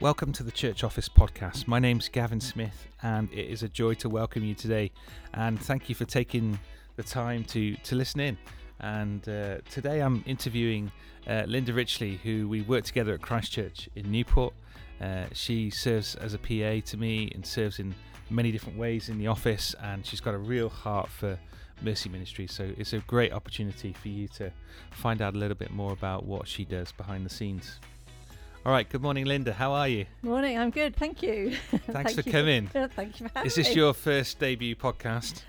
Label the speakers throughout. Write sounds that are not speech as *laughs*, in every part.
Speaker 1: Welcome to the Church Office podcast. My name's Gavin Smith, and it is a joy to welcome you today. And thank you for taking the time to to listen in. And uh, today I'm interviewing uh, Linda Richley, who we work together at Christchurch in Newport. Uh, she serves as a PA to me and serves in many different ways in the office, and she's got a real heart for Mercy Ministry. So it's a great opportunity for you to find out a little bit more about what she does behind the scenes. All right, good morning, Linda. How are you?
Speaker 2: Morning, I'm good, thank you. *laughs*
Speaker 1: Thanks
Speaker 2: Thank
Speaker 1: for
Speaker 2: you
Speaker 1: coming. *laughs*
Speaker 2: thank you for having
Speaker 1: Is this
Speaker 2: me.
Speaker 1: your first debut podcast?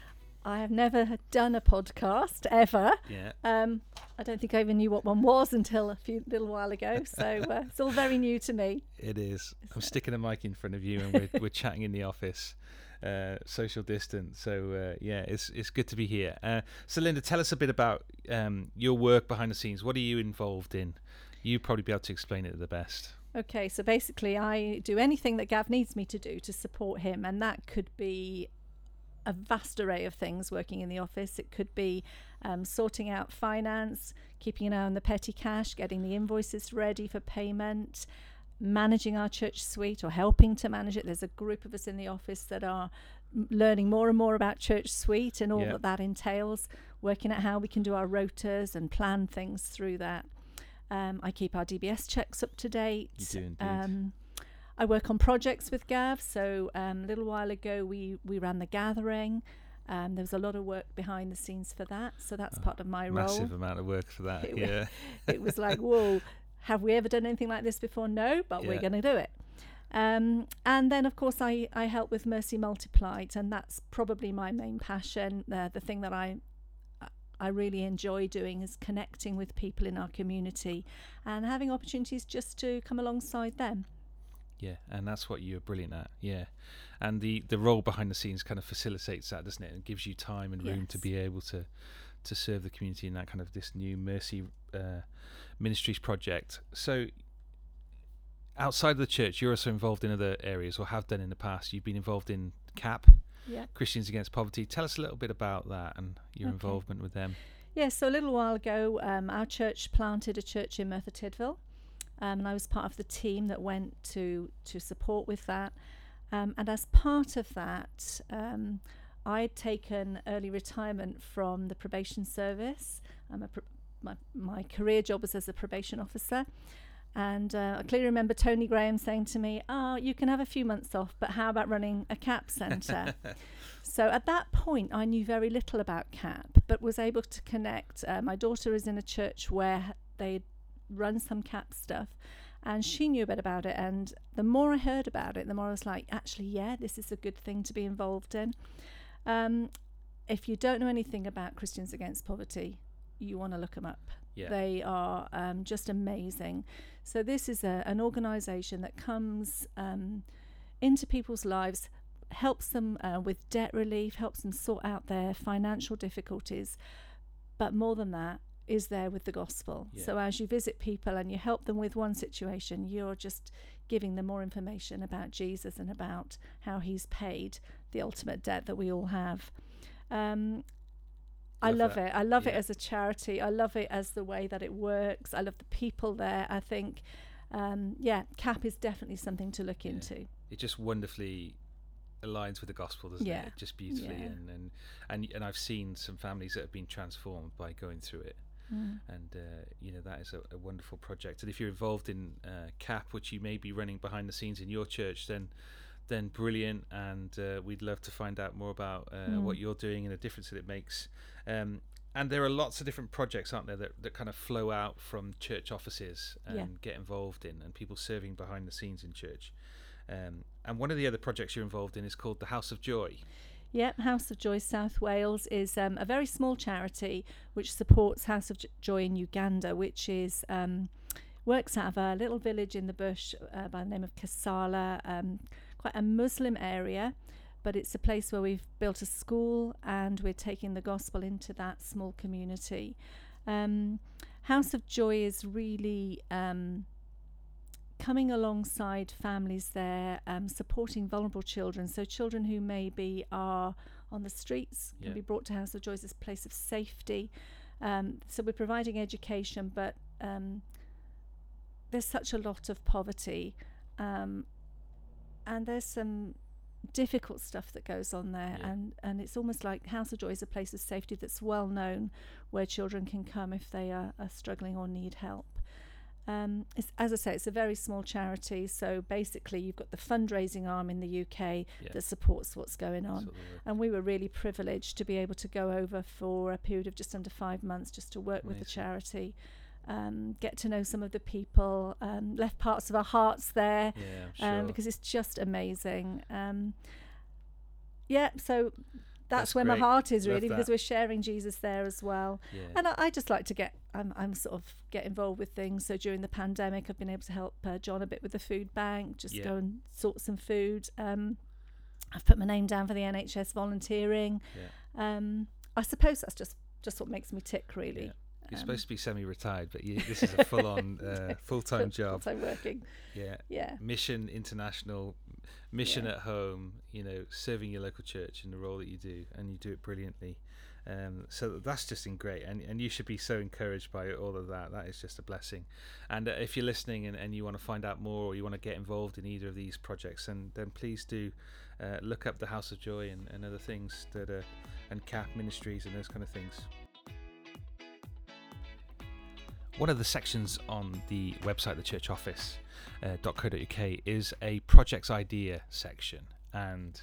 Speaker 2: I have never done a podcast ever.
Speaker 1: Yeah.
Speaker 2: Um, I don't think I even knew what one was until a few little while ago. So uh, *laughs* it's all very new to me.
Speaker 1: It is. I'm sticking a mic in front of you, and we're, we're chatting in the office, uh, social distance. So uh, yeah, it's it's good to be here. Uh, so Linda, tell us a bit about um, your work behind the scenes. What are you involved in? You probably be able to explain it the best.
Speaker 2: Okay, so basically, I do anything that Gav needs me to do to support him, and that could be a vast array of things working in the office. It could be um, sorting out finance, keeping an eye on the petty cash, getting the invoices ready for payment, managing our ChurchSuite or helping to manage it. There's a group of us in the office that are learning more and more about ChurchSuite and all that that entails, working out how we can do our rotas and plan things through that. Um, I keep our DBS checks up to date.
Speaker 1: You do indeed.
Speaker 2: Um, I work on projects with Gav. So um, a little while ago, we we ran the gathering. Um, there was a lot of work behind the scenes for that, so that's
Speaker 1: Oh,
Speaker 2: part of my
Speaker 1: Massive
Speaker 2: role.
Speaker 1: Massive amount of work for that. *laughs*
Speaker 2: It-
Speaker 1: yeah.
Speaker 2: it was like, whoa, have we ever done anything like this before? No, but we're going to do it. Um, and then, of course, I, I help with Mercy Multiplied, and that's probably my main passion. Uh, the thing that I I really enjoy doing is connecting with people in our community and having opportunities just to come alongside them.
Speaker 1: Yeah, and that's what you're brilliant at. Yeah, and the the role behind the scenes kind of facilitates that, doesn't it? And gives you time and room to be able to to serve the community in that kind of this new mercy uh, ministries project. So, outside of the church, you're also involved in other areas, or have done in the past. You've been involved in CAP,
Speaker 2: Yeah.
Speaker 1: Christians Against Poverty. Tell us a little bit about that and your
Speaker 2: Okay.
Speaker 1: involvement with them.
Speaker 2: Yeah, so a little while ago, um, our church planted a church in Merthyr Tydfil, um, and I was part of the team that went to to support with that. Um, and as part of that, um, I'd taken early retirement from the probation service. I'm a pr- my my career job was as a probation officer. And uh, I clearly remember Tony Graham saying to me, "Oh, you can have a few months off, but how about running a CAP centre?" *laughs* So at that point, I knew very little about CAP, but was able to connect. Uh, my daughter is in a church where they run some CAP stuff, and she knew a bit about it. And the more I heard about it, the more I was like, actually, yeah, this is a good thing to be involved in. Um, if you don't know anything about Christians Against Poverty, you want to look them up.
Speaker 1: Yeah.
Speaker 2: They are um, just amazing. So this is a, an organisation that comes um, into people's lives, helps them uh, with debt relief, helps them sort out their financial difficulties, but more than that, is there with the gospel.
Speaker 1: Yeah.
Speaker 2: So as you visit people and you help them with one situation, you're just giving them more information about Jesus and about how He's paid the ultimate debt that we all have. Um, I
Speaker 1: Love that.
Speaker 2: it. I love it as a charity. I love it as the way that it works. I love the people there. I think, um, yeah, CAP is definitely something to look
Speaker 1: Yeah.
Speaker 2: into.
Speaker 1: it just wonderfully aligns with the gospel, doesn't
Speaker 2: Yeah.
Speaker 1: it? Just beautifully,
Speaker 2: Yeah.
Speaker 1: and, and and and I've seen some families that have been transformed by going through it,
Speaker 2: Mm.
Speaker 1: and uh, you know that is a, a wonderful project. And if you're involved in uh, CAP, which you may be running behind the scenes in your church, then then brilliant, and uh, we'd love to find out more about uh,
Speaker 2: Mm.
Speaker 1: what you're doing and the difference that it makes. Um, and there are lots of different projects, aren't there, that, that kind of flow out from church offices and
Speaker 2: Yeah.
Speaker 1: get involved in, and people serving behind the scenes in church. Um, and one of the other projects you're involved in is called the House of Joy.
Speaker 2: Yep, House of Joy South Wales is um, a very small charity which supports House of Joy in Uganda, which is um, works out of a little village in the bush uh, by the name of Kasala, um, quite a Muslim area, but it's a place where we've built a school and we're taking the gospel into that small community. Um, House of Joy is really um, coming alongside families there, um, supporting vulnerable children. So children who maybe are on the streets
Speaker 1: Yeah.
Speaker 2: can be brought to House of Joy as a place of safety. Um, so we're providing education, but um, there's such a lot of poverty um, and there's some difficult stuff that goes on there
Speaker 1: Yeah.
Speaker 2: and and it's almost like house of joy is a place of safety that's well known where children can come if they are, are struggling or need help um, it's, as I say, it's a very small charity. So basically, you've got the fundraising arm in the UK
Speaker 1: Yeah.
Speaker 2: that supports what's going on.
Speaker 1: Work.
Speaker 2: And we were really privileged to be able to go over for a period of just under five months just to work with the charity, um, get to know some of the people, um, left parts of our hearts there
Speaker 1: Yeah, sure.
Speaker 2: um, because it's just amazing. Um, yeah, so that's,
Speaker 1: That's
Speaker 2: where my heart is really because we're sharing Jesus there as well.
Speaker 1: yeah.
Speaker 2: And I, I just like to get, I'm, I'm sort of get involved with things. So during the pandemic, I've been able to help uh, John a bit with the food bank, just
Speaker 1: Yeah.
Speaker 2: go and sort some food. Um, I've put my name down for the NHS volunteering.
Speaker 1: yeah.
Speaker 2: Um, I suppose that's just just what makes me tick, really.
Speaker 1: You're
Speaker 2: Um,
Speaker 1: supposed to be semi-retired, but you, this is a full-on uh, *laughs* full-time job.
Speaker 2: Full-time working.
Speaker 1: Yeah.
Speaker 2: Yeah.
Speaker 1: Mission international, mission
Speaker 2: Yeah.
Speaker 1: at home. You know, serving your local church in the role that you do, and you do it brilliantly. Um, so that's just in great, and and you should be so encouraged by all of that. That is just a blessing. And uh, if you're listening and, and you want to find out more, or you want to get involved in either of these projects, and then please do uh, look up the House of Joy and, and other things that are and CAP ministries and those kind of things. One of the sections on the website, the church office, uh, is a projects idea section, and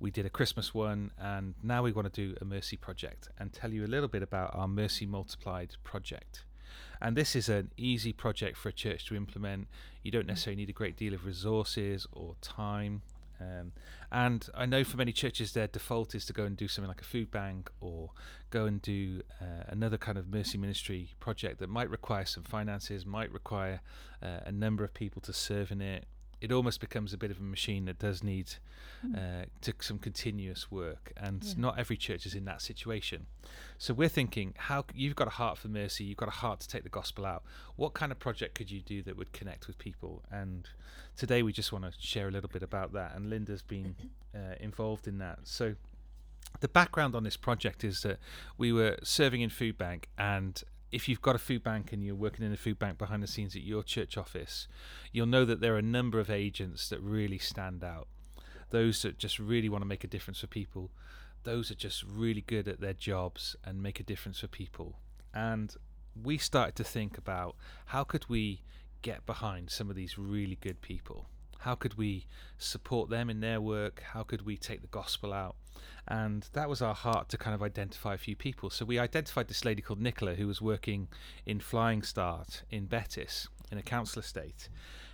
Speaker 1: we did a Christmas one, and now we want to do a Mercy project and tell you a little bit about our Mercy Multiplied project. And this is an easy project for a church to implement. You don't necessarily need a great deal of resources or time. Um, and I know for many churches, their default is to go and do something like a food bank or go and do uh, another kind of mercy ministry project that might require some finances, might require uh, a number of people to serve in it. It almost becomes a bit of a machine that does need uh, to some continuous work, and
Speaker 2: Yeah.
Speaker 1: not every church is in that situation. So we're thinking, how you've got a heart for mercy, you've got a heart to take the gospel out. What kind of project could you do that would connect with people? And today we just want to share a little bit about that. And Linda's been *clears throat* uh, involved in that. So the background on this project is that we were serving in food bank and if you've got a food bank and you're working in a food bank behind the scenes at your church office you'll know that there are a number of agents that really stand out. Those that just really want to make a difference for people. Those that just really good at their jobs and make a difference for people. And we started to think about how could we get behind some of these really good people how could we support them in their work how could we take the gospel out and that was our heart to kind of identify a few people. So we identified this lady called Nicola who was working in Flying Start in Bettws in a council estate,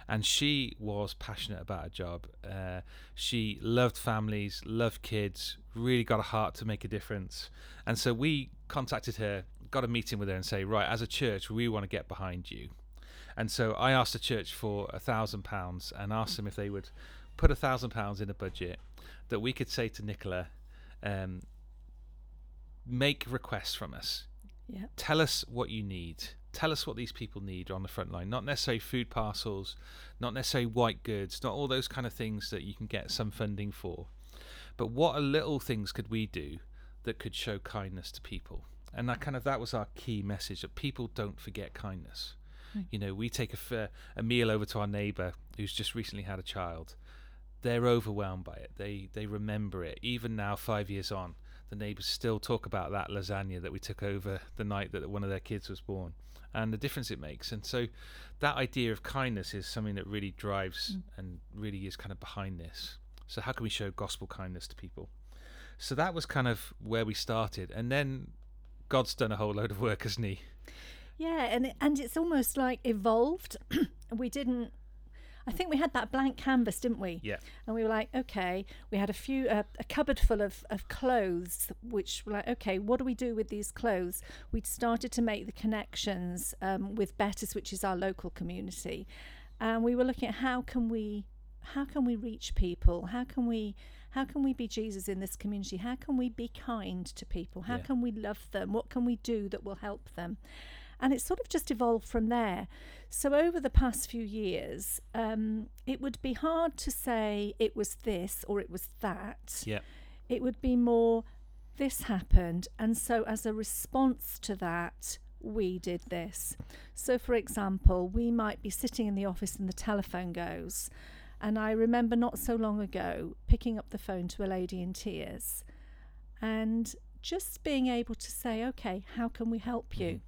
Speaker 1: and she was passionate about her job. Uh, she loved families, loved kids, really got a heart to make a difference, and so we contacted her, got a meeting with her, and say, right, as a church, we want to get behind you. And so I asked the church for a thousand pounds and asked them if they would put a thousand pounds in a budget that we could say to Nicola, um, make requests from us.
Speaker 2: Yeah.
Speaker 1: Tell us what you need. Tell us what these people need on the front line. Not necessarily food parcels, not necessarily white goods, not all those kind of things that you can get some funding for. But what are little things could we do that could show kindness to people? And that kind of that was our key message that people don't forget kindness. Mm. You know, we take a, uh, a meal over to our neighbour who's just recently had a child. They're overwhelmed by it. They they remember it. Even now, five years on, the neighbours still talk about that lasagna that we took over the night that one of their kids was born, and the difference it makes. And so, that idea of kindness is something that really drives mm. and really is kind of behind this. So, how can we show gospel kindness to people? So that was kind of where we started, and then God's done a whole load of work, hasn't He?
Speaker 2: Yeah, and it, and it's almost like evolved. *clears throat* we didn't. I think we had that blank canvas, didn't we?
Speaker 1: Yeah.
Speaker 2: And we were like, okay, we had a few, uh, a cupboard full of, of clothes, which were like, okay, what do we do with these clothes? We'd started to make the connections um, with Bettws, which is our local community, and we were looking at how can we, how can we reach people? How can we, how can we be Jesus in this community? How can we be kind to people? How
Speaker 1: Yeah.
Speaker 2: can we love them? What can we do that will help them? And it's sort of just evolved from there. So over the past few years, um, it would be hard to say it was this or it was that.
Speaker 1: Yeah.
Speaker 2: It would be more this happened, and so as a response to that, we did this. So, for example, we might be sitting in the office and the telephone goes. And I remember not so long ago picking up the phone to a lady in tears and just being able to say, okay, how can we help you?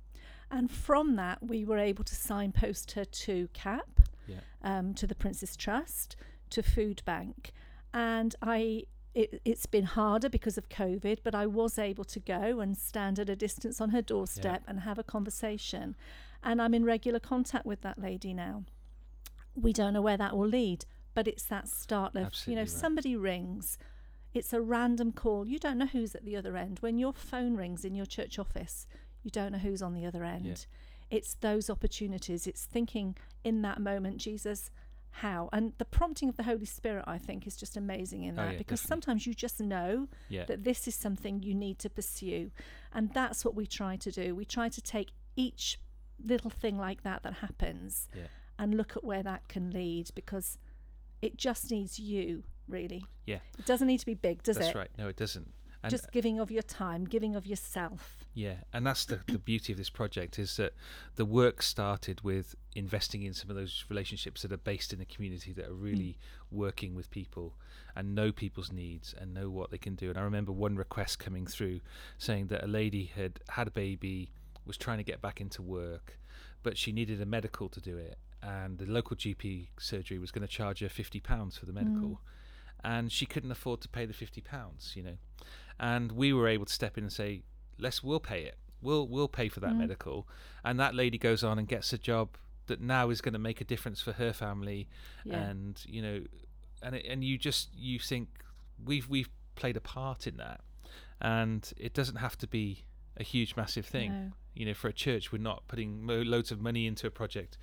Speaker 2: And from that, we were able to signpost her to CAP,
Speaker 1: Yeah.
Speaker 2: um, to the Prince's Trust, to Food Bank. And I, it, it's been harder because of COVID, but I was able to go and stand at a distance on her doorstep and have a conversation. And I'm in regular contact with that lady now. We don't know where that will lead, but it's that start of, you know,
Speaker 1: right.
Speaker 2: somebody rings, it's a random call. You don't know who's at the other end. When your phone rings in your church office, you don't know who's on the other end. It's those opportunities. It's thinking in that moment, Jesus, how? And the prompting of the Holy Spirit, I think, is just amazing in
Speaker 1: Oh,
Speaker 2: that
Speaker 1: yeah,
Speaker 2: because
Speaker 1: definitely.
Speaker 2: sometimes you just know
Speaker 1: Yeah.
Speaker 2: that this is something you need to pursue. And that's what we try to do. We try to take each little thing like that that happens
Speaker 1: Yeah.
Speaker 2: and look at where that can lead because it just needs you, really.
Speaker 1: Yeah.
Speaker 2: It doesn't need to be big, does
Speaker 1: That's
Speaker 2: it?
Speaker 1: That's right. No, it doesn't. And
Speaker 2: just giving of your time, giving of yourself.
Speaker 1: Yeah, and that's the, the beauty of this project is that the work started with investing in some of those relationships that are based in the community that are hmm. really working with people and know people's needs and know what they can do. And I remember one request coming through saying that a lady had had a baby, was trying to get back into work, but she needed a medical to do it, and the local GP surgery was going to charge her fifty pounds for the hmm. medical, and she couldn't afford to pay the fifty pounds, you know, and we were able to step in and say, let's we'll pay it. We'll we'll pay for that
Speaker 2: Mm.
Speaker 1: medical, and that lady goes on and gets a job that now is going to make a difference for her family,
Speaker 2: Yeah.
Speaker 1: and you know, and it, and you just you think we've we've played a part in that, and it doesn't have to be a huge massive thing.
Speaker 2: No.
Speaker 1: You know, for a church, we're not putting mo- loads of money into a project.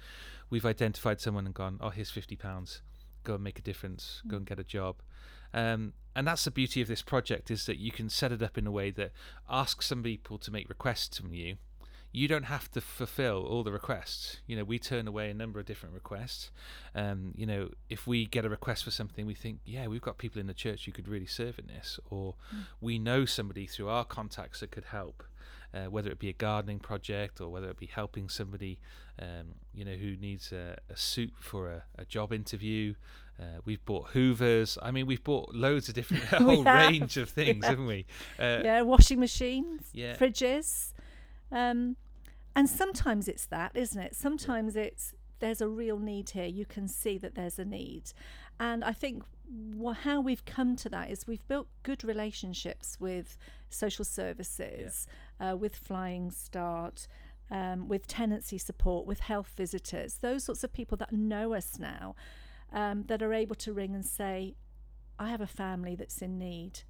Speaker 1: We've identified someone and gone, oh, here's fifty pounds. Go and make a difference. Go
Speaker 2: Mm.
Speaker 1: and get a job. Um, and that's the beauty of this project is that you can set it up in a way that asks some people to make requests from you. You don't have to fulfill all the requests. You know, we turn away a number of different requests. Um, you know, if we get a request for something, we think, yeah, we've got people in the church who could really serve in this, or we know somebody through our contacts that could help. Uh, whether it be a gardening project or whether it be helping somebody, um, you know, who needs a, a suit for a, a job interview. Uh, we've bought Hoovers. I mean, we've bought loads of different, *laughs* a whole
Speaker 2: have,
Speaker 1: range of things,
Speaker 2: yeah.
Speaker 1: haven't we? Uh,
Speaker 2: yeah, washing machines,
Speaker 1: yeah.
Speaker 2: fridges. Um, and sometimes it's that, isn't it? Sometimes it's there's a real need here. You can see that there's a need. And I think wha how we've come to that is we've built good relationships with social services, uh, with Flying Start, um, with tenancy support, with health visitors, those sorts of people that know us now, um, that are able to ring and say, I have a family that's in need.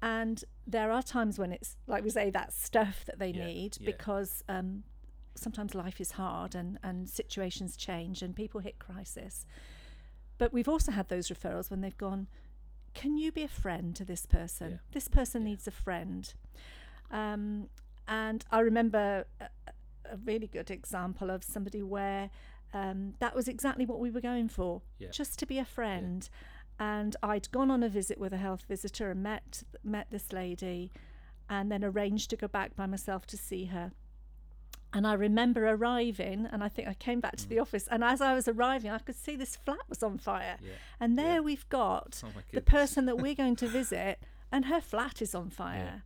Speaker 2: And there are times when it's, like we say, that stuff that they
Speaker 1: Yeah,
Speaker 2: need
Speaker 1: yeah.
Speaker 2: because um, sometimes life is hard and, and situations change and people hit crisis. But we've also had those referrals when they've gone, Can you be a friend to this person?
Speaker 1: Yeah.
Speaker 2: This person needs a friend. Um, and I remember a, a really good example of somebody where um, that was exactly what we were going for
Speaker 1: Yeah.
Speaker 2: just to be a friend. And I'd gone on a visit with a health visitor and met met this lady, and then arranged to go back by myself to see her. And I remember arriving, and I think I came back to
Speaker 1: Mm.
Speaker 2: the office, and as I was arriving, I could see this flat was on fire.
Speaker 1: Yeah.
Speaker 2: And there
Speaker 1: Yeah.
Speaker 2: we've got
Speaker 1: Oh
Speaker 2: the person that we're going to *laughs* visit, and her flat is on fire.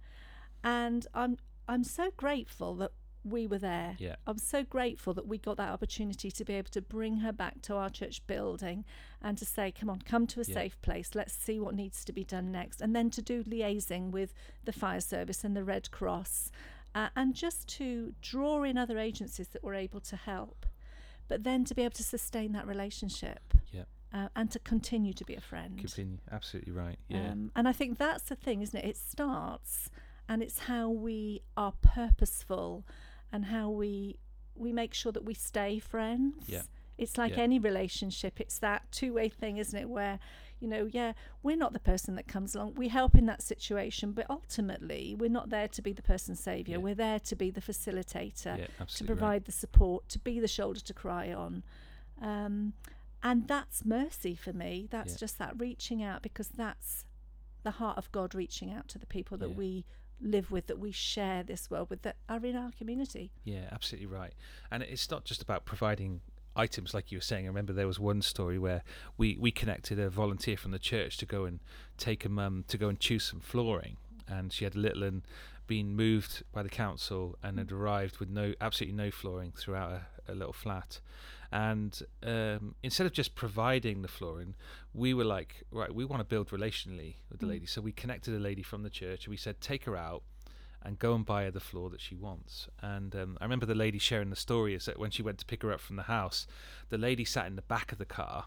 Speaker 2: And I'm I'm so grateful that we were there.
Speaker 1: Yeah.
Speaker 2: I'm so grateful that we got that opportunity to be able to bring her back to our church building and to say, come on, come to a
Speaker 1: Yeah.
Speaker 2: safe place. Let's see what needs to be done next. And then to do liaising with the fire service and the Red Cross uh, and just to draw in other agencies that were able to help. But then to be able to sustain that relationship
Speaker 1: Yeah.
Speaker 2: uh, and to continue to be a friend.
Speaker 1: Continue. Absolutely right. Yeah.
Speaker 2: Um, and I think that's the thing, isn't it? It starts, and it's how we are purposeful, and how we we make sure that we stay friends.
Speaker 1: Yeah.
Speaker 2: It's like
Speaker 1: Yeah.
Speaker 2: any relationship. It's that two way thing, isn't it? Where you know, yeah, we're not the person that comes along. We help in that situation, but ultimately, we're not there to be the person savior.
Speaker 1: Yeah.
Speaker 2: We're there to be the facilitator to provide
Speaker 1: right.
Speaker 2: the support, to be the shoulder to cry on. Um, and that's mercy for me. That's just that reaching out because that's the heart of God reaching out to the people that we live with, that we share this world with, that are in our community.
Speaker 1: Yeah, absolutely right. And it's not just about providing items, like you were saying. I remember there was one story where we we connected a volunteer from the church to go and take a mum to go and choose some flooring, and she had a little and been moved by the council and had arrived with no absolutely no flooring throughout a, a little flat. And um, instead of just providing the flooring, we were like, right, we want to build relationally with the
Speaker 2: Mm.
Speaker 1: lady. So we connected a lady from the church and we said, take her out and go and buy her the floor that she wants. And um, I remember the lady sharing the story is that when she went to pick her up from the house, the lady sat in the back of the car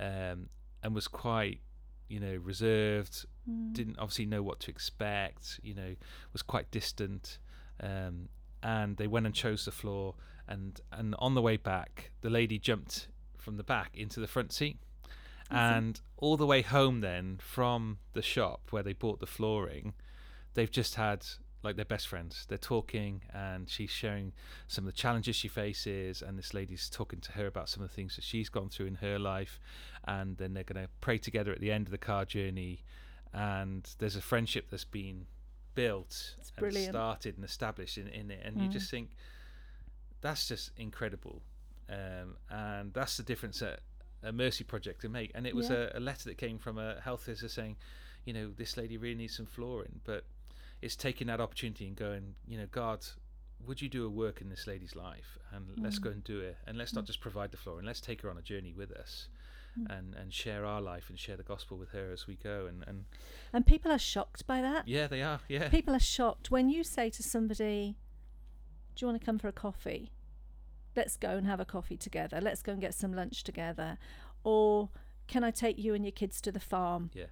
Speaker 1: um, and was quite, you know, reserved,
Speaker 2: Mm.
Speaker 1: didn't obviously know what to expect, you know, was quite distant. Um, and they went and chose the floor. And, and on the way back, the lady jumped from the back into the front seat. And all the way home, then from the shop where they bought the flooring, they've just had like their best friends. They're talking, and she's sharing some of the challenges she faces, and this lady's talking to her about some of the things that she's gone through in her life, and then they're going to pray together at the end of the car journey, and there's a friendship that's been built
Speaker 2: It's
Speaker 1: and
Speaker 2: brilliant.
Speaker 1: started and established in, in it, and you
Speaker 2: Mm.
Speaker 1: just think that's just incredible, um, and that's the difference that a mercy project can make. And it was
Speaker 2: Yeah.
Speaker 1: a, a letter that came from a health visitor saying, you know, this lady really needs some flooring, but it's taking that opportunity and going, you know, God, would you do a work in this lady's life? And let's
Speaker 2: Mm.
Speaker 1: go and do it. And let's not just provide the flooring, let's take her on a journey with us.
Speaker 2: Mm.
Speaker 1: And, and share our life and share the gospel with her as we go and, and
Speaker 2: And people are shocked by that.
Speaker 1: yeah they are yeah
Speaker 2: People are shocked when you say to somebody, Do you want to come for a coffee? Let's go and have a coffee together. Let's go and get some lunch together. Or can I take you and your kids to the farm?
Speaker 1: yeah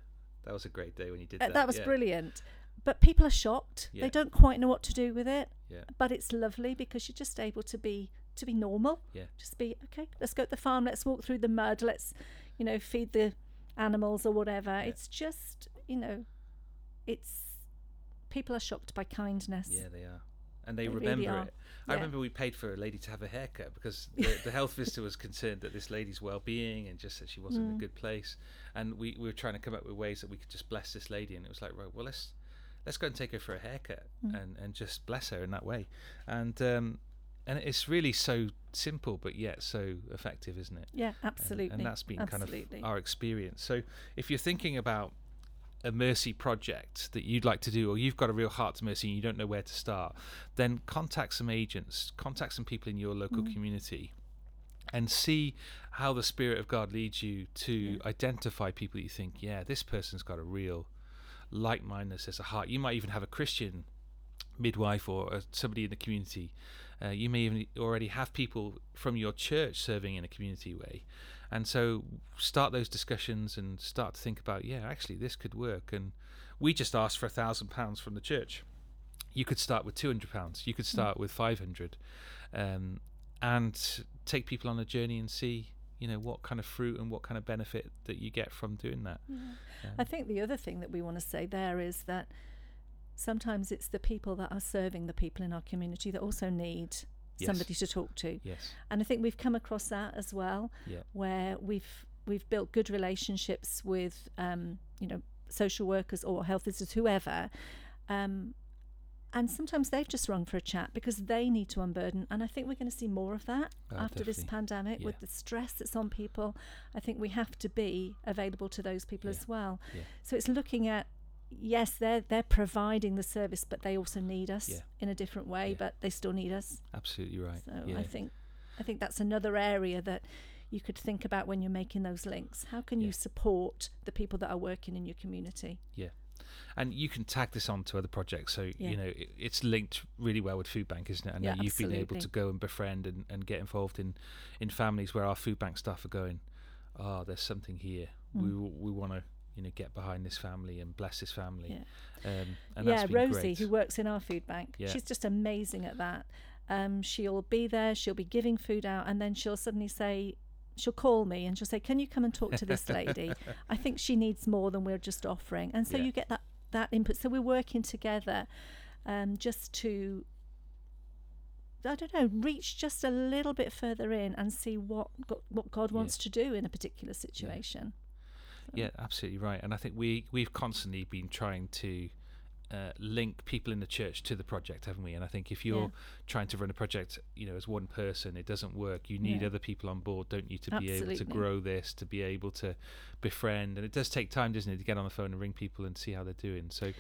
Speaker 1: that was a great day when you did
Speaker 2: Uh,
Speaker 1: that
Speaker 2: that was
Speaker 1: yeah.
Speaker 2: brilliant. But people are shocked.
Speaker 1: Yeah.
Speaker 2: They don't quite know what to do with it.
Speaker 1: Yeah.
Speaker 2: But it's lovely because you're just able to be to be normal.
Speaker 1: Yeah.
Speaker 2: Just be okay. Let's go to the farm. Let's walk through the mud. Let's, you know, feed the animals or whatever. It's just, you know, it's people are shocked by kindness.
Speaker 1: Yeah, they are. And they,
Speaker 2: They
Speaker 1: remember
Speaker 2: are.
Speaker 1: it. I remember we paid for a lady to have a haircut because the, the health *laughs* visitor was concerned that this lady's well-being and just that she wasn't in a
Speaker 2: Mm.
Speaker 1: good place. And we, we were trying to come up with ways that we could just bless this lady. And it was like, right, well, let's let's go and take her for a haircut
Speaker 2: Mm.
Speaker 1: and, and just bless her in that way. And um, and it's really so simple, but yet so effective, isn't it?
Speaker 2: Yeah,
Speaker 1: And-
Speaker 2: absolutely.
Speaker 1: And, that's been
Speaker 2: absolutely.
Speaker 1: kind of our experience. So if you're thinking about a mercy project that you'd like to do, or you've got a real heart to mercy and you don't know where to start, then contact some agents, contact some people in your local
Speaker 2: Mm.
Speaker 1: community, and see how the Spirit of God leads you to
Speaker 2: Yeah.
Speaker 1: identify people you think, yeah, this person's got a real like mindedness as a heart. You might even have a Christian midwife or uh, somebody in the community. Uh, you may even already have people from your church serving in a community way. And so start those discussions and start to think about, yeah, actually, this could work. And we just asked for a thousand pounds from the church. You could start with two hundred pounds. You could start with five hundred, um, and take people on a journey and see, you know, what kind of fruit and what kind of benefit that you get from doing that.
Speaker 2: Yeah.
Speaker 1: Um,
Speaker 2: I think the other thing that we want to say there is that sometimes it's the people that are serving the people in our community that also need
Speaker 1: Yes.
Speaker 2: somebody to talk to.
Speaker 1: yes,
Speaker 2: And I think we've come across that as well,
Speaker 1: Yeah.
Speaker 2: where we've we've built good relationships with um, you know social workers or health visitors, whoever. Um, and sometimes they've just rung for a chat because they need to unburden. And I think we're going to see more of that
Speaker 1: Oh,
Speaker 2: after this
Speaker 1: definitely.
Speaker 2: pandemic with the stress that's on people. I think we have to be available to those people
Speaker 1: Yeah.
Speaker 2: as well.
Speaker 1: Yeah.
Speaker 2: So it's looking at yes, they're they're providing the service, but they also need us
Speaker 1: Yeah.
Speaker 2: in a different way,
Speaker 1: Yeah.
Speaker 2: but they still need us.
Speaker 1: absolutely right.
Speaker 2: So
Speaker 1: yeah.
Speaker 2: I think I think that's another area that you could think about when you're making those links. How can you support the people that are working in your community? Yeah.
Speaker 1: And you can tag this on to other projects so you know it, it's linked really well with food bank isn't it and
Speaker 2: Yeah,
Speaker 1: you've been able to go and befriend and, and get involved in in families where our food bank staff are going oh there's something here we
Speaker 2: Mm.
Speaker 1: w- we want to you know get behind this family and bless this family
Speaker 2: Yeah.
Speaker 1: um, and
Speaker 2: yeah, Rosie,
Speaker 1: great.
Speaker 2: who works in our food bank,
Speaker 1: Yeah.
Speaker 2: she's just amazing at that. Um, she'll be there, she'll be giving food out, and then she'll suddenly say, she'll call me and she'll say, "Can you come and talk to this lady? *laughs* I think she needs more than we're just offering." And so
Speaker 1: Yeah.
Speaker 2: you get that that input. So we're working together, um, just to. I don't know, reach just a little bit further in and see what God, what God
Speaker 1: Yeah.
Speaker 2: wants to do in a particular situation.
Speaker 1: Yeah absolutely right and i think we we've constantly been trying to uh, link people in the church to the project, haven't we? And I think if you're
Speaker 2: Yeah.
Speaker 1: trying to run a project, you know, as one person, it doesn't work. You need
Speaker 2: Yeah.
Speaker 1: other people on board, don't you, to be able to grow this, to be able to befriend. And it does take time, doesn't it, to get on the phone and ring people and see how they're doing. So you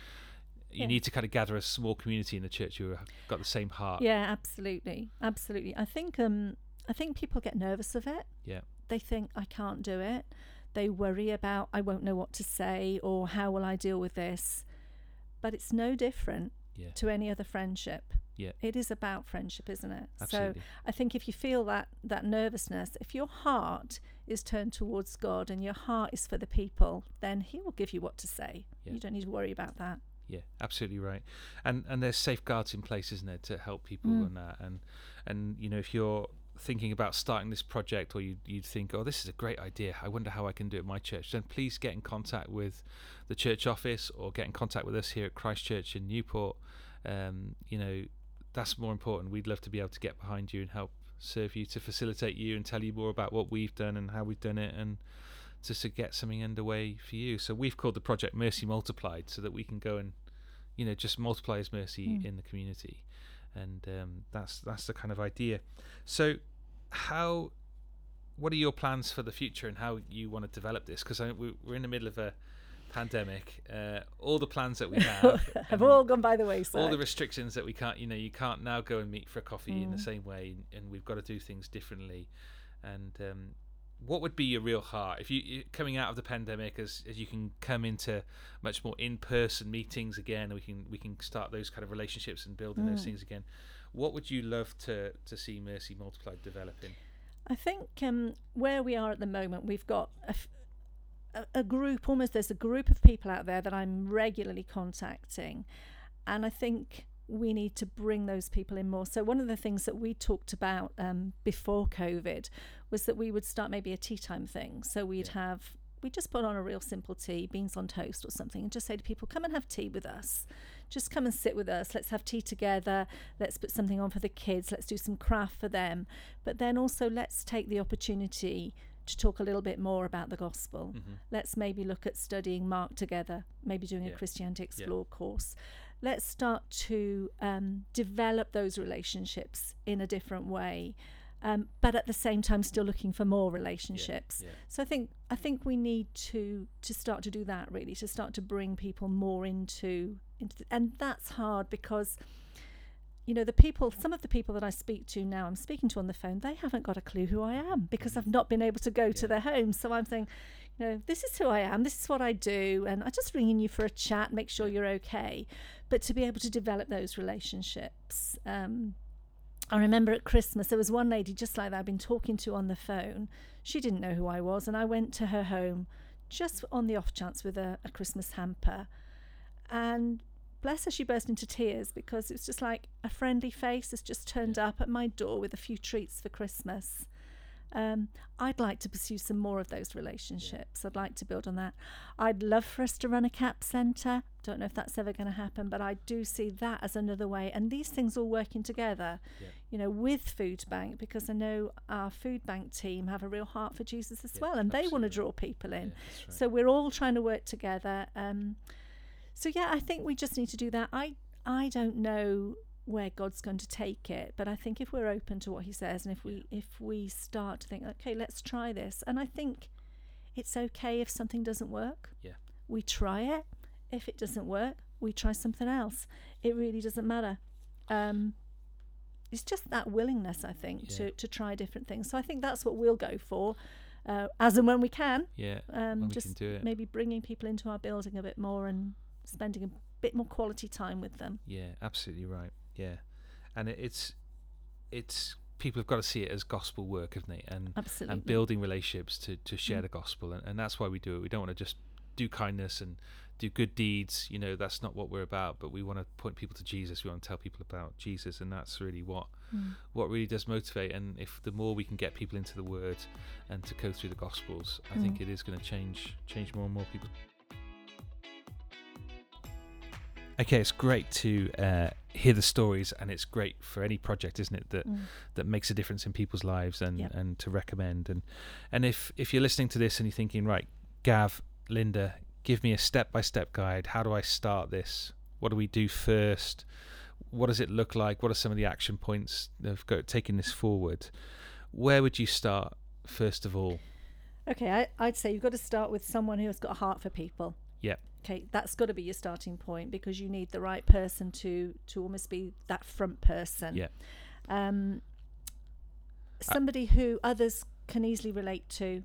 Speaker 2: Yeah.
Speaker 1: need to kind of gather a small community in the church who have got the same heart.
Speaker 2: Yeah, absolutely, absolutely. I think um, I think people get nervous of it.
Speaker 1: Yeah.
Speaker 2: They think I can't do it. They worry about I won't know what to say or how will I deal with this. But it's no different
Speaker 1: Yeah.
Speaker 2: to any other friendship.
Speaker 1: Yeah.
Speaker 2: It is about friendship, isn't it?
Speaker 1: Absolutely.
Speaker 2: So I think if you feel that that nervousness, if your heart is turned towards God and your heart is for the people, then He will give you what to say.
Speaker 1: Yeah.
Speaker 2: You don't need to worry about that.
Speaker 1: Yeah, absolutely right. And and there's safeguards in place, isn't there, to help people
Speaker 2: Mm.
Speaker 1: and that. And and you know, if you're thinking about starting this project, or you you think, oh, this is a great idea. I wonder how I can do it at my church. Then please get in contact with the church office or get in contact with us here at Christ Church in Newport. Um, you know, that's more important. We'd love to be able to get behind you and help serve you to facilitate you and tell you more about what we've done and how we've done it and just to get something underway for you. So we've called the project Mercy Multiplied so that we can go and you know just multiply his mercy
Speaker 2: Mm.
Speaker 1: in the community and um, that's that's the kind of idea so how what are your plans for the future and how you want to develop this because we're in the middle of a pandemic uh, all the plans that we *laughs* have
Speaker 2: have all gone by the wayside.
Speaker 1: all the restrictions that we can't you know you can't now go and meet for a coffee in the
Speaker 2: Mm.
Speaker 1: same way and we've got to do things differently and um, what would be your real heart if you coming out of the pandemic as, as you can come into much more in-person meetings again we can we can start those kind of relationships and building those
Speaker 2: Mm.
Speaker 1: things again what would you love to to see mercy multiplied developing
Speaker 2: I think um, where we are at the moment, we've got a, f- a- a group, almost there's a group of people out there that I'm regularly contacting. And I think we need to bring those people in more. So, one of the things that we talked about um, before COVID was that we would start maybe a tea time thing. So, we'd
Speaker 1: Yeah.
Speaker 2: have, we just put on a real simple tea, beans on toast or something, and just say to people, come and have tea with us. Just come and sit with us. Let's have tea together. Let's put something on for the kids. Let's do some craft for them but then also let's take the opportunity to talk a little bit more about the gospel.
Speaker 1: Mhm.
Speaker 2: Let's maybe look at studying Mark together, maybe doing
Speaker 1: Yeah.
Speaker 2: a Christianity Explore course. Let's start to um, develop those relationships in a different way, um, but at the same time still looking for more relationships.
Speaker 1: yeah
Speaker 2: So I think I think we need to to start to do that really, to start to bring people more into into, the, and that's hard because you know the people some of the people that i speak to now i'm speaking to on the phone they haven't got a clue who i am because i've not been able to go to their homes so i'm saying you know this is who i am this is what i do and i'm just ringing you for a chat make sure you're okay but to be able to develop those relationships um, I remember at Christmas, there was one lady just like that I've been talking to on the phone. She didn't know who I was, and I went to her home just on the off chance with a, a Christmas hamper. And bless her, she burst into tears because it was just like a friendly face has just turned up at my door with a few treats for Christmas. Um, I'd like to pursue some more of those relationships. I'd like to build on that. I'd love for us to run a CAP centre. Don't know if that's ever going to happen, but I do see that as another way. And these things all working together,
Speaker 1: Yeah.
Speaker 2: you know, with Food Bank, because I know our Food Bank team have a real heart for Jesus as
Speaker 1: Yeah,
Speaker 2: well, and they want to draw people in.
Speaker 1: Yeah, right.
Speaker 2: So we're all trying to work together. Um, so yeah, I think we just need to do that. I I don't know where God's going to take it, but I think if we're open to what He says, and if we if we start to think, okay, let's try this, and I think it's okay if something doesn't work.
Speaker 1: Yeah.
Speaker 2: we try it. If it doesn't work, we try something else. It really doesn't matter. Um, it's just that willingness, I think,
Speaker 1: Yeah.
Speaker 2: to to try different things. So I think that's what we'll go for, uh, as and when we can
Speaker 1: yeah
Speaker 2: um, just
Speaker 1: can do it
Speaker 2: maybe bringing people into our building a bit more and spending a bit more quality time with them.
Speaker 1: Yeah, absolutely right. Yeah, and it, it's it's people have got to see it as gospel work, haven't they? And
Speaker 2: Absolutely.
Speaker 1: and building relationships to to share
Speaker 2: Mm.
Speaker 1: the gospel, and, and that's why we do it. We don't want to just do kindness and do good deeds. You know, that's not what we're about. But we want to point people to Jesus. We want to tell people about Jesus, and that's really what
Speaker 2: Mm.
Speaker 1: what really does motivate. And if the more we can get people into the Word and to go through the Gospels, I think
Speaker 2: Mm.
Speaker 1: it is going to change change more and more people. Okay, it's great to uh, hear the stories, and it's great for any project, isn't it? That
Speaker 2: Mm.
Speaker 1: that makes a difference in people's lives, and
Speaker 2: Yeah.
Speaker 1: and to recommend. And and if if you're listening to this and you're thinking, right, Gav, Linda, give me a step by step guide. How do I start this? What do we do first? What does it look like? What are some of the action points of go, taking this forward? Where would you start first of all?
Speaker 2: Okay, I, I'd say you've got to start with someone who has got a heart for people.
Speaker 1: Yep.
Speaker 2: Okay, that's got to be your starting point because you need the right person to to almost be that front person.
Speaker 1: Yeah.
Speaker 2: Um, somebody who others can easily relate to,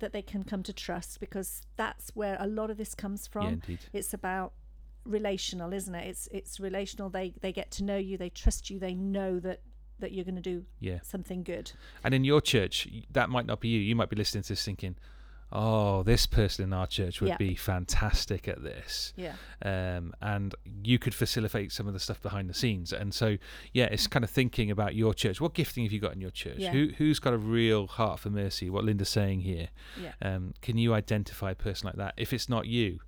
Speaker 2: that they can come to trust because that's where a lot of this comes from.
Speaker 1: Yeah, indeed.
Speaker 2: It's about relational, isn't it? It's it's relational. They they get to know you, they trust you, they know that that you're going to do
Speaker 1: Yeah.
Speaker 2: something good.
Speaker 1: And in your church, that might not be you. You might be listening to this thinking, "Oh, this person in our church would
Speaker 2: Yeah.
Speaker 1: be fantastic at this."
Speaker 2: Yeah.
Speaker 1: um, and you could facilitate some of the stuff behind the scenes. And so, yeah, it's kind of thinking about your church. What gifting have you got in your church?
Speaker 2: Yeah.
Speaker 1: Who who's got a real heart for mercy? What Linda's saying here.
Speaker 2: Yeah.
Speaker 1: Um, can you identify a person like that? If it's not you,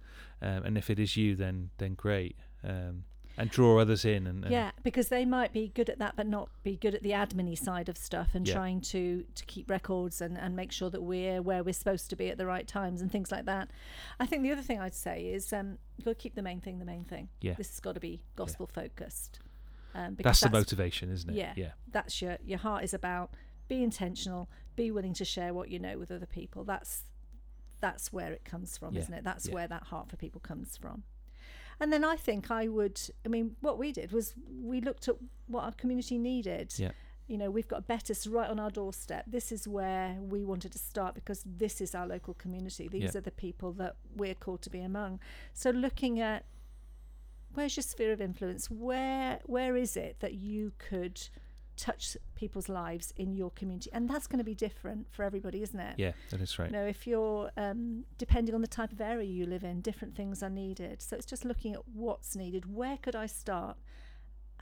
Speaker 1: um, and if it is you, then then great. Um, and draw others in. And, and
Speaker 2: Yeah, because they might be good at that, but not be good at the admin side of stuff and
Speaker 1: Yeah.
Speaker 2: trying to to keep records and and make sure that we're where we're supposed to be at the right times and things like that. I think the other thing I'd say is um, you've got to keep the main thing the main thing.
Speaker 1: Yeah.
Speaker 2: this has got to be gospel focused. Um, because
Speaker 1: that's the motivation, isn't it?
Speaker 2: yeah.
Speaker 1: Yeah.
Speaker 2: that's your your heart is about be intentional, be willing to share what you know with other people. That's that's where it comes from,
Speaker 1: Yeah,
Speaker 2: isn't it? That's
Speaker 1: yeah.
Speaker 2: where that heart for people comes from. And then I think I would. I mean, what we did was we looked at what our community needed.
Speaker 1: Yeah.
Speaker 2: You know, we've got Bettws right on our doorstep. This is where we wanted to start because this is our local community. These
Speaker 1: Yeah.
Speaker 2: are the people that we're called to be among. So looking at where's your sphere of influence? Where where is it that you could touch people's lives in your community? And that's going to be different for everybody, isn't it?
Speaker 1: Yeah, that is right.
Speaker 2: You know, if you're um, depending on the type of area you live in, different things are needed. So it's just looking at what's needed. Where could I start?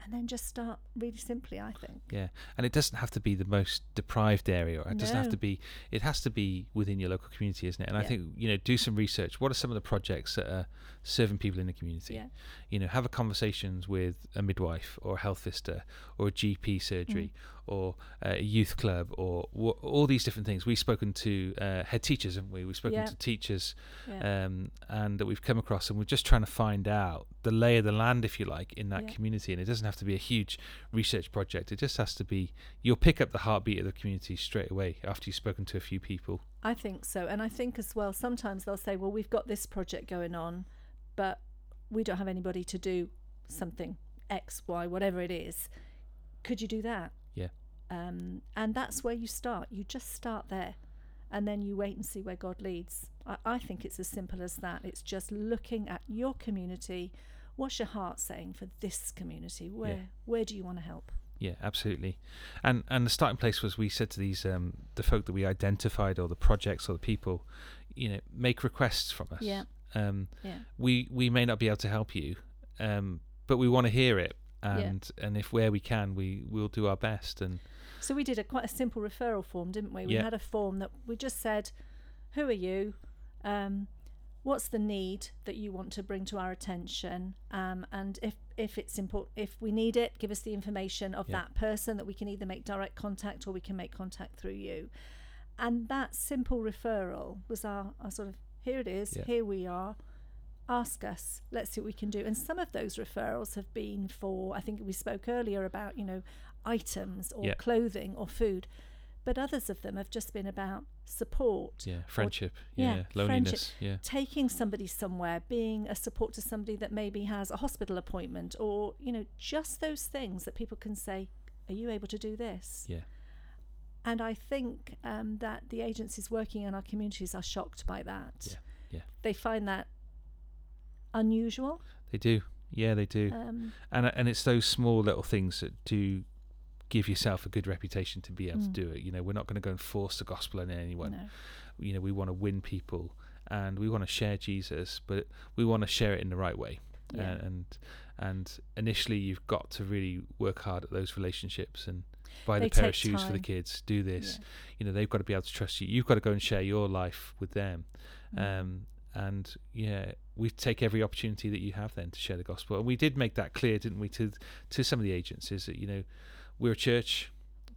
Speaker 2: And then just start really simply. I think.
Speaker 1: Yeah, and it doesn't have to be the most deprived area. It doesn't have to be. It has to be within your local community, isn't it? And I think you know, do some research. What are some of the projects that are serving people in the community?
Speaker 2: Yeah.
Speaker 1: You know, have a conversations with a midwife or a health visitor or a GP surgery
Speaker 2: Mm.
Speaker 1: Or a youth club or wh- all these different things. We've spoken to uh, head teachers, haven't we? We've spoken to teachers,
Speaker 2: Yeah.
Speaker 1: um, and that we've come across, and we're just trying to find out the lay of the land, if you like, in that
Speaker 2: Yeah.
Speaker 1: community. And it doesn't have to be a huge research project. It just has to be you'll pick up the heartbeat of the community straight away after you've spoken to a few people.
Speaker 2: I think so. And I think as well, sometimes they'll say, well, we've got this project going on, but we don't have anybody to do something X, Y, whatever it is. Could you do that?
Speaker 1: Yeah.
Speaker 2: Um, and that's where you start. You just start there and then you wait and see where God leads. I, I think it's as simple as that. It's just looking at your community. What's your heart saying for this community? Where where do you want to help?
Speaker 1: Yeah, absolutely. And and the starting place was we said to these um, the folk that we identified or the projects or the people, you know, make requests from us.
Speaker 2: Yeah.
Speaker 1: Um,
Speaker 2: Yeah.
Speaker 1: we we may not be able to help you, um, but we want to hear it.
Speaker 2: Yeah.
Speaker 1: And and if where we can, we we will do our best. And
Speaker 2: So we did a quite a simple referral form, didn't we? We
Speaker 1: Yeah.
Speaker 2: had a form that we just said, "Who are you? Um, what's the need that you want to bring to our attention? Um, and if if it's important, if we need it, give us the information of
Speaker 1: Yeah.
Speaker 2: that person that we can either make direct contact or we can make contact through you." And that simple referral was our, our sort of here it is,
Speaker 1: Yeah.
Speaker 2: here we are. Ask us. Let's see what we can do. And some of those referrals have been for, I think we spoke earlier about, you know, items or
Speaker 1: Yeah.
Speaker 2: clothing or food. But others of them have just been about support,
Speaker 1: yeah, friendship,
Speaker 2: yeah,
Speaker 1: yeah, loneliness, yeah,
Speaker 2: taking somebody somewhere, being a support to somebody that maybe has a hospital appointment, or, you know, just those things that people can say, Are you able to do this?
Speaker 1: yeah,
Speaker 2: And I think um, that the agencies working in our communities are shocked by that.
Speaker 1: Yeah, yeah.
Speaker 2: They find that unusual.
Speaker 1: they do. Yeah, they do.
Speaker 2: Um,
Speaker 1: and and it's those small little things that do give yourself a good reputation to be able to
Speaker 2: Mm.
Speaker 1: do it. You know, we're not going to go and force the gospel on anyone.
Speaker 2: no.
Speaker 1: You know, we want to win people and we want to share Jesus, but we want to share it in the right way.
Speaker 2: Yeah.
Speaker 1: Uh, and and initially, you've got to really work hard at those relationships and buy
Speaker 2: They
Speaker 1: the pair of shoes for the kids. Do this.
Speaker 2: Yeah.
Speaker 1: You know, they've got to be able to trust you. You've got to go and share your life with them.
Speaker 2: Mm.
Speaker 1: Um, and yeah, we take every opportunity that you have then to share the gospel. And we did make that clear, didn't we, to to some of the agencies that you know we're a church.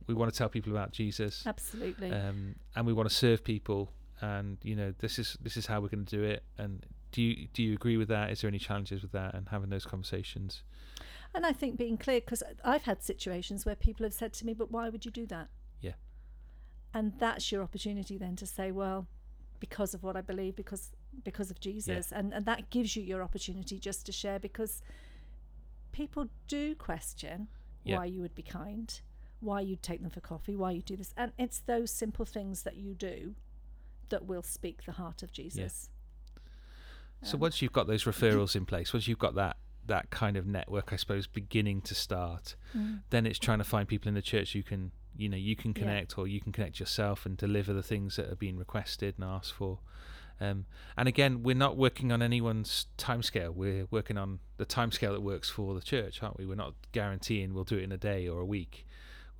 Speaker 1: We want to tell people about Jesus,
Speaker 2: Absolutely.
Speaker 1: um, and we want to serve people. And you know, this is this is how we're going to do it. And do you do you agree with that? Is there any challenges with that and having those conversations?
Speaker 2: And I think being clear, because I've had situations where people have said to me, "But why would you do that?"
Speaker 1: Yeah.
Speaker 2: And that's your opportunity then to say, "Well, because of what I believe, because because of Jesus," and and that gives you your opportunity just to share because people do question
Speaker 1: Yeah.
Speaker 2: why you would be kind, why you'd take them for coffee, why you do this, and it's those simple things that you do that will speak the heart of Jesus.
Speaker 1: So
Speaker 2: Um,
Speaker 1: once you've got those referrals in place, once you've got that that kind of network, I suppose, beginning to start,
Speaker 2: Mm.
Speaker 1: then it's trying to find people in the church you can you know you can
Speaker 2: Yeah.
Speaker 1: connect or you can connect yourself and deliver the things that are being requested and asked for. Um, and again, we're not working on anyone's timescale. We're working on the timescale that works for the church, aren't we? We're not guaranteeing we'll do it in a day or a week.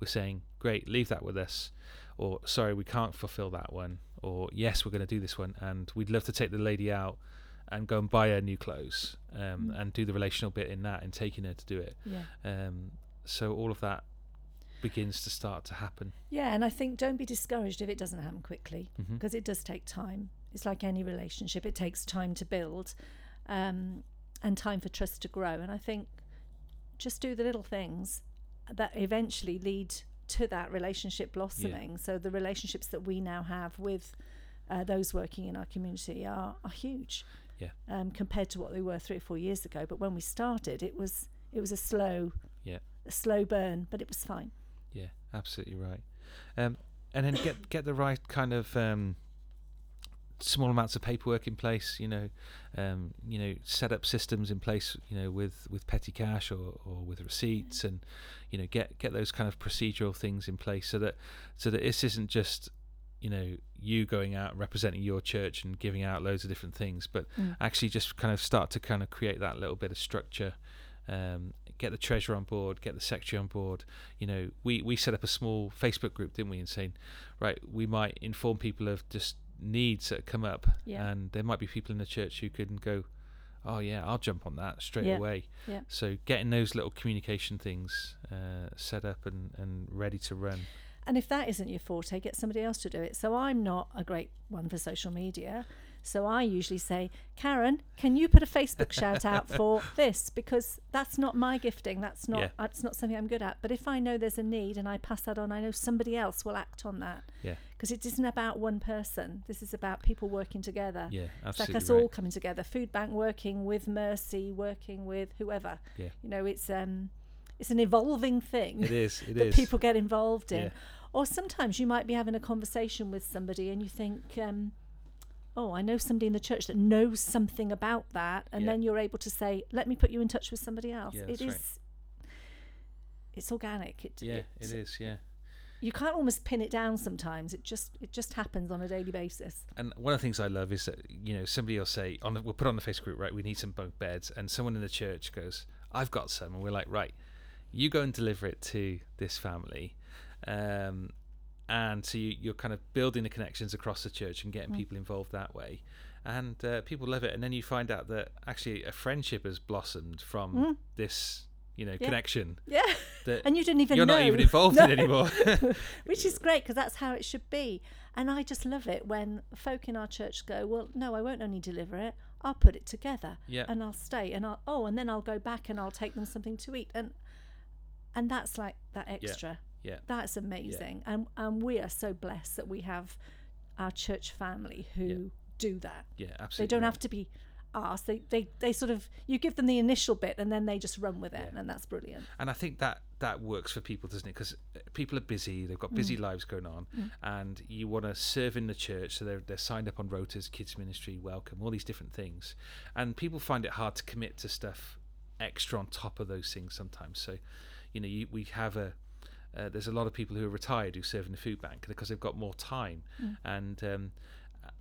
Speaker 1: We're saying, great, leave that with us, or sorry, we can't fulfill that one, or yes, we're going to do this one, and we'd love to take the lady out and go and buy her new clothes um,
Speaker 2: Mm.
Speaker 1: and do the relational bit in that and taking her to do it.
Speaker 2: Yeah.
Speaker 1: Um, so all of that begins to start to happen.
Speaker 2: Yeah, and I think don't be discouraged if it doesn't happen quickly because it does take time. It's like any relationship, it takes time to build um, and time for trust to grow. And I think just do the little things that eventually lead to that relationship blossoming. So the relationships that we now have with uh, those working in our community are, are huge
Speaker 1: Yeah.
Speaker 2: um, compared to what they were three or four years ago. But when we started, it was it was a slow,
Speaker 1: Yeah.
Speaker 2: a slow burn, but it was fine.
Speaker 1: Yeah, absolutely right. Um, and then get get the right kind of um, small amounts of paperwork in place. You know, um, you know, set up systems in place. You know, with with petty cash or, or with receipts, and you know, get get those kind of procedural things in place so that so that this isn't just you know you going out representing your church and giving out loads of different things, but
Speaker 2: Mm.
Speaker 1: actually just kind of start to kind of create that little bit of structure. Um, get the treasurer on board, get the secretary on board. You know, we we set up a small Facebook group, didn't we? And saying, right, we might inform people of just needs that come up,
Speaker 2: Yeah.
Speaker 1: and there might be people in the church who can go, oh yeah, I'll jump on that straight
Speaker 2: Yeah.
Speaker 1: away.
Speaker 2: Yeah.
Speaker 1: So getting those little communication things uh, set up and and ready to run.
Speaker 2: And if that isn't your forte, get somebody else to do it. So I'm not a great one for social media. So I usually say, Karen, can you put a Facebook shout out *laughs* for this? Because that's not my gifting. That's not
Speaker 1: Yeah.
Speaker 2: that's not something I'm good at. But if I know there's a need and I pass that on, I know somebody else will act on that.
Speaker 1: Yeah.
Speaker 2: Because it isn't about one person. This is about people working together.
Speaker 1: Yeah,
Speaker 2: It's like us
Speaker 1: right.
Speaker 2: all coming together. Food Bank working with Mercy, working with whoever.
Speaker 1: Yeah.
Speaker 2: You know, it's um it's an evolving thing
Speaker 1: It is. It *laughs*
Speaker 2: that
Speaker 1: is.
Speaker 2: people get involved in.
Speaker 1: Yeah.
Speaker 2: Or sometimes you might be having a conversation with somebody and you think, um, oh, I know somebody in the church that knows something about that. And
Speaker 1: Yeah.
Speaker 2: then you're able to say, let me put you in touch with somebody else.
Speaker 1: Yeah,
Speaker 2: it is.
Speaker 1: right.
Speaker 2: It's organic. It,
Speaker 1: Yeah,
Speaker 2: it's-
Speaker 1: it is. Yeah.
Speaker 2: You can't almost pin it down sometimes. It just it just happens on a daily basis.
Speaker 1: And one of the things I love is that you know somebody will say on the, we'll put on the Facebook group right we need some bunk beds and someone in the church goes I've got some and we're like right you go and deliver it to this family um, and so you, you're kind of building the connections across the church and getting
Speaker 2: Mm.
Speaker 1: people involved that way and uh, people love it and then you find out that actually a friendship has blossomed from
Speaker 2: Mm.
Speaker 1: this you know
Speaker 2: Yeah.
Speaker 1: connection
Speaker 2: Yeah. And you didn't even
Speaker 1: you're
Speaker 2: know.
Speaker 1: not even involved in *laughs*
Speaker 2: No.
Speaker 1: anymore *laughs*
Speaker 2: Which is great because that's how it should be. And I just love it when folk in our church go, well, no, I won't only deliver it. I'll put it together
Speaker 1: yeah
Speaker 2: and I'll stay and I'll oh and then I'll go back and I'll take them something to eat and and that's like that extra.
Speaker 1: yeah
Speaker 2: That's amazing. And and we are so blessed that we have our church family who
Speaker 1: Yeah.
Speaker 2: do that.
Speaker 1: yeah absolutely
Speaker 2: They don't
Speaker 1: right.
Speaker 2: have to be asked. They, they they sort of you give them the initial bit and then they just run with it
Speaker 1: Yeah.
Speaker 2: and that's brilliant.
Speaker 1: and I think that that works for people, doesn't it? Because people are busy, they've got busy lives going on, and you want to serve in the church, so they're they're signed up on rotas, kids ministry, welcome, all these different things, and people find it hard to commit to stuff extra on top of those things sometimes. So, you know, you, we have a uh, there's a lot of people who are retired who serve in the food bank because they've got more time, and um,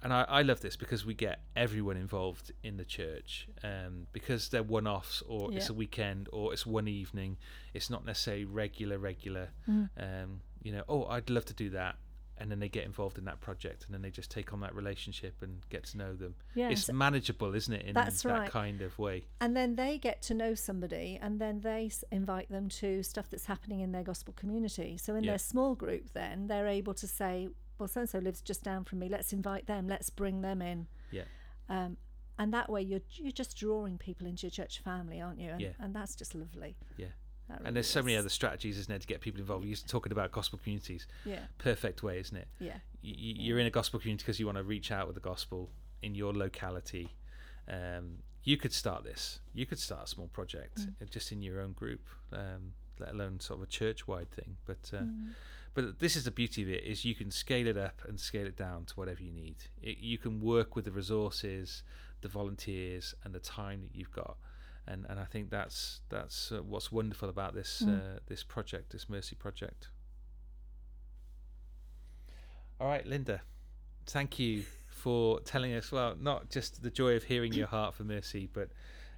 Speaker 1: and I, I love this because we get everyone involved in the church um, because they're one-offs or it's a weekend or it's one evening. It's not necessarily regular, regular.
Speaker 2: Mm.
Speaker 1: Um, you know, oh, I'd love to do that, and then they get involved in that project, and then they just take on that relationship and get to know them.
Speaker 2: Yeah.
Speaker 1: It's
Speaker 2: so-
Speaker 1: manageable, isn't it? In
Speaker 2: That's
Speaker 1: that
Speaker 2: right.
Speaker 1: kind of way.
Speaker 2: and then they get to know somebody and then they invite them to stuff that's happening in their gospel community so in
Speaker 1: Yeah.
Speaker 2: their small group then they're able to say well so and so lives just down from me let's invite them let's bring them in
Speaker 1: Yeah.
Speaker 2: um, and that way you're you're just drawing people into your church family, aren't you? And,
Speaker 1: Yeah.
Speaker 2: and that's just lovely.
Speaker 1: Yeah.
Speaker 2: That
Speaker 1: and
Speaker 2: really
Speaker 1: there's so many other strategies, isn't there, to get people involved. You're talking about gospel communities.
Speaker 2: Yeah,
Speaker 1: Perfect way, isn't it?
Speaker 2: yeah,
Speaker 1: Y- y- You're in a gospel community because you want to reach out with the gospel in your locality. Um, you could start this. You could start a small project
Speaker 2: Mm.
Speaker 1: uh, just in your own group, um, let alone sort of a church-wide thing. But uh,
Speaker 2: Mm.
Speaker 1: but this is the beauty of it: is you can scale it up and scale it down to whatever you need. It, you can work with the resources, the volunteers, and the time that you've got. And and I think that's that's uh, what's wonderful about this
Speaker 2: Mm.
Speaker 1: uh, this project, this Mercy project. All right, Linda, thank you for telling us. Well, not just the joy of hearing your heart for Mercy, but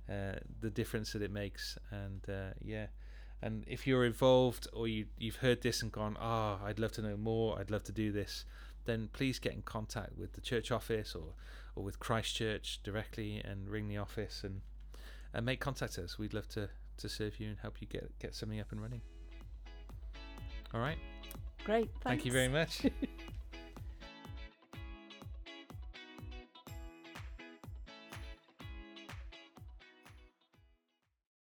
Speaker 1: uh, the difference that it makes. And uh, yeah, and if you're involved or you you've heard this and gone, ah, I'd love to know more. I'd love to do this. Then please get in contact with the church office or or with Christchurch directly and ring the office and and make contact us. We'd love to to serve you and help you get get something up and running. All right.
Speaker 2: great.
Speaker 1: Thank you very much. *laughs*